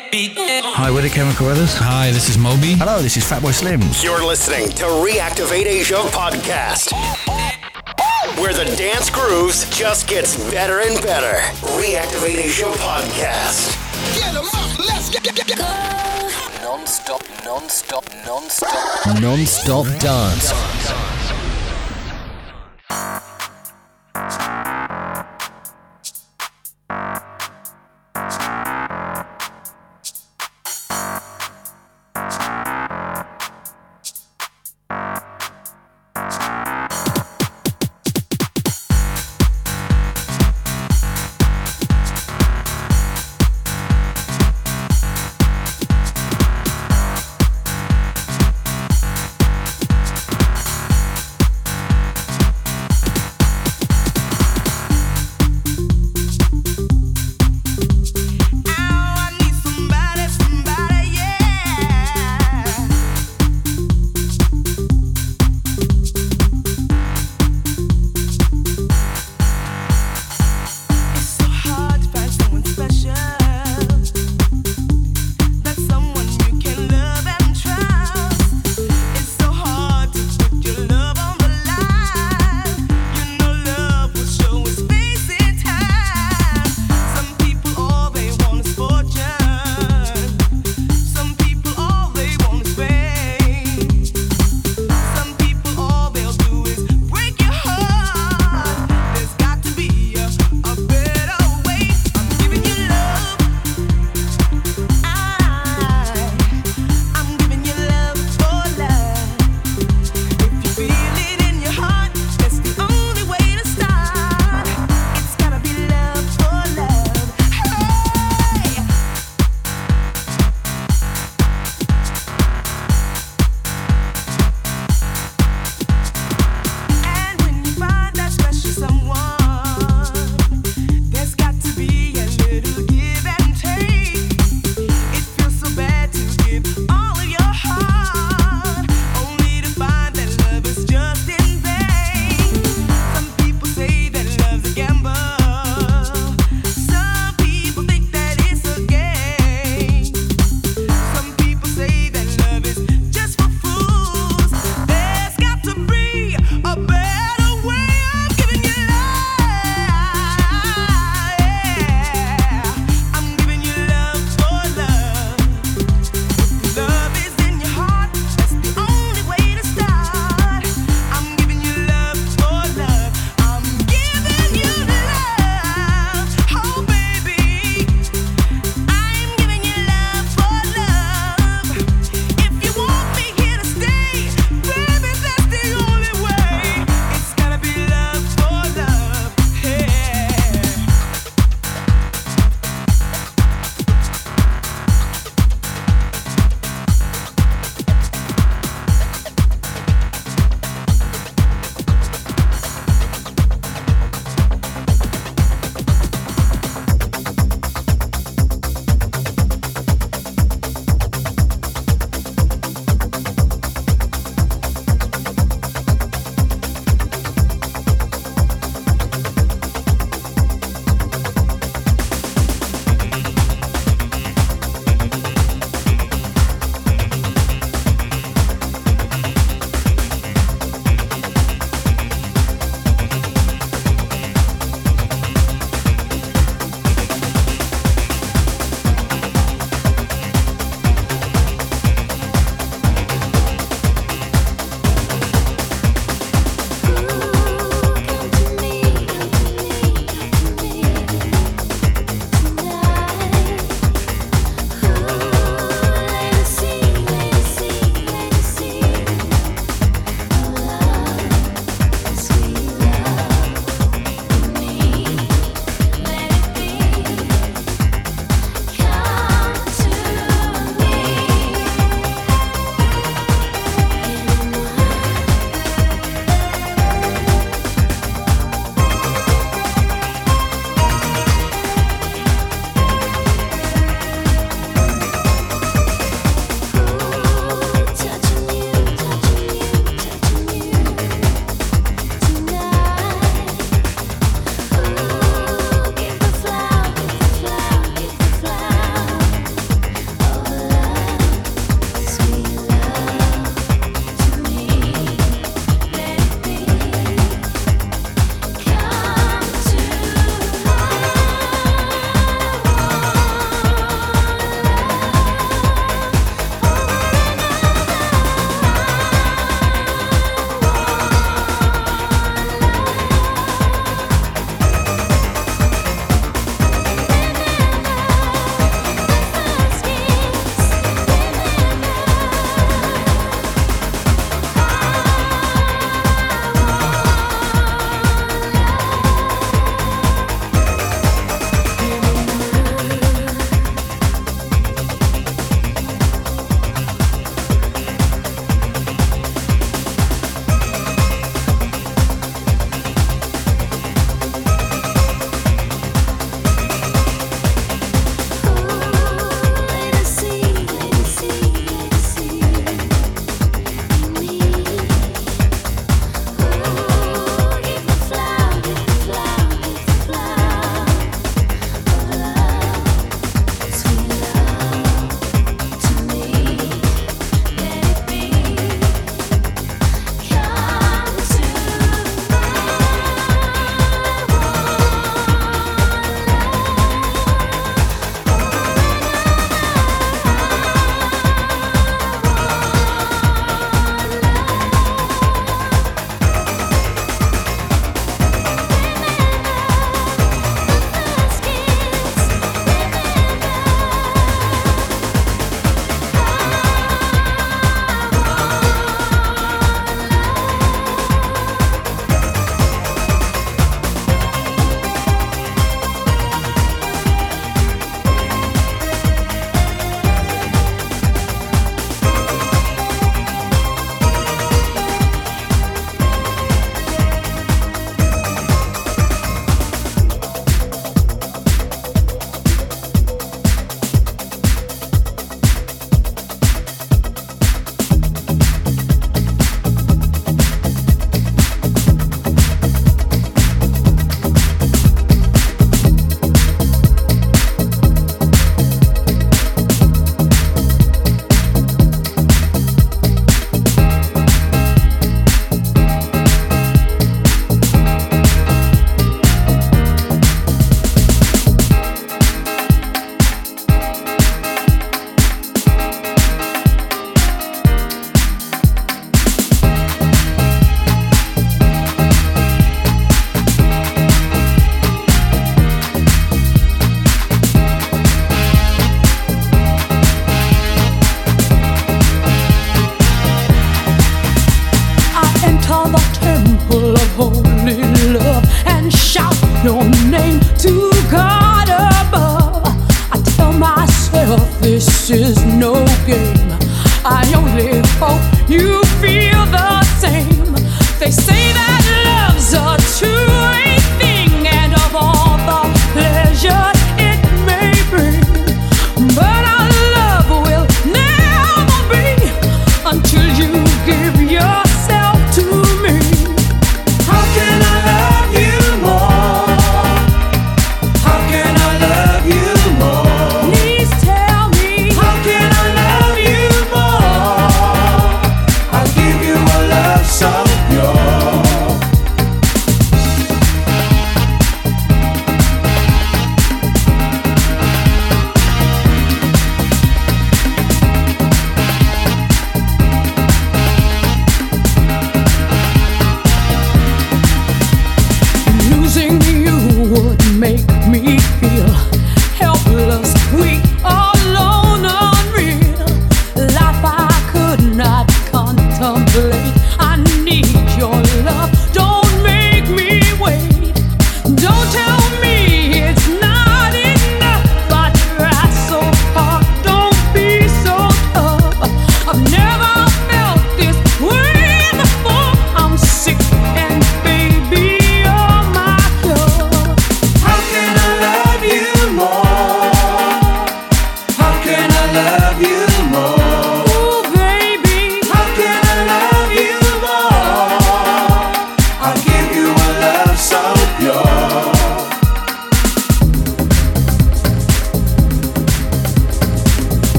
Hi, we're the Chemical Brothers. Hi, this is Moby. Hello, this is Fatboy Slim. You're listening to Reactivate Asia podcast, where the dance grooves just gets better and better. Reactivate Asia podcast. Get 'em up, let's get, get, get. Non-stop, non-stop, non-stop. Non-stop dance.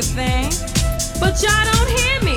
Good thing. But y'all don't hear me.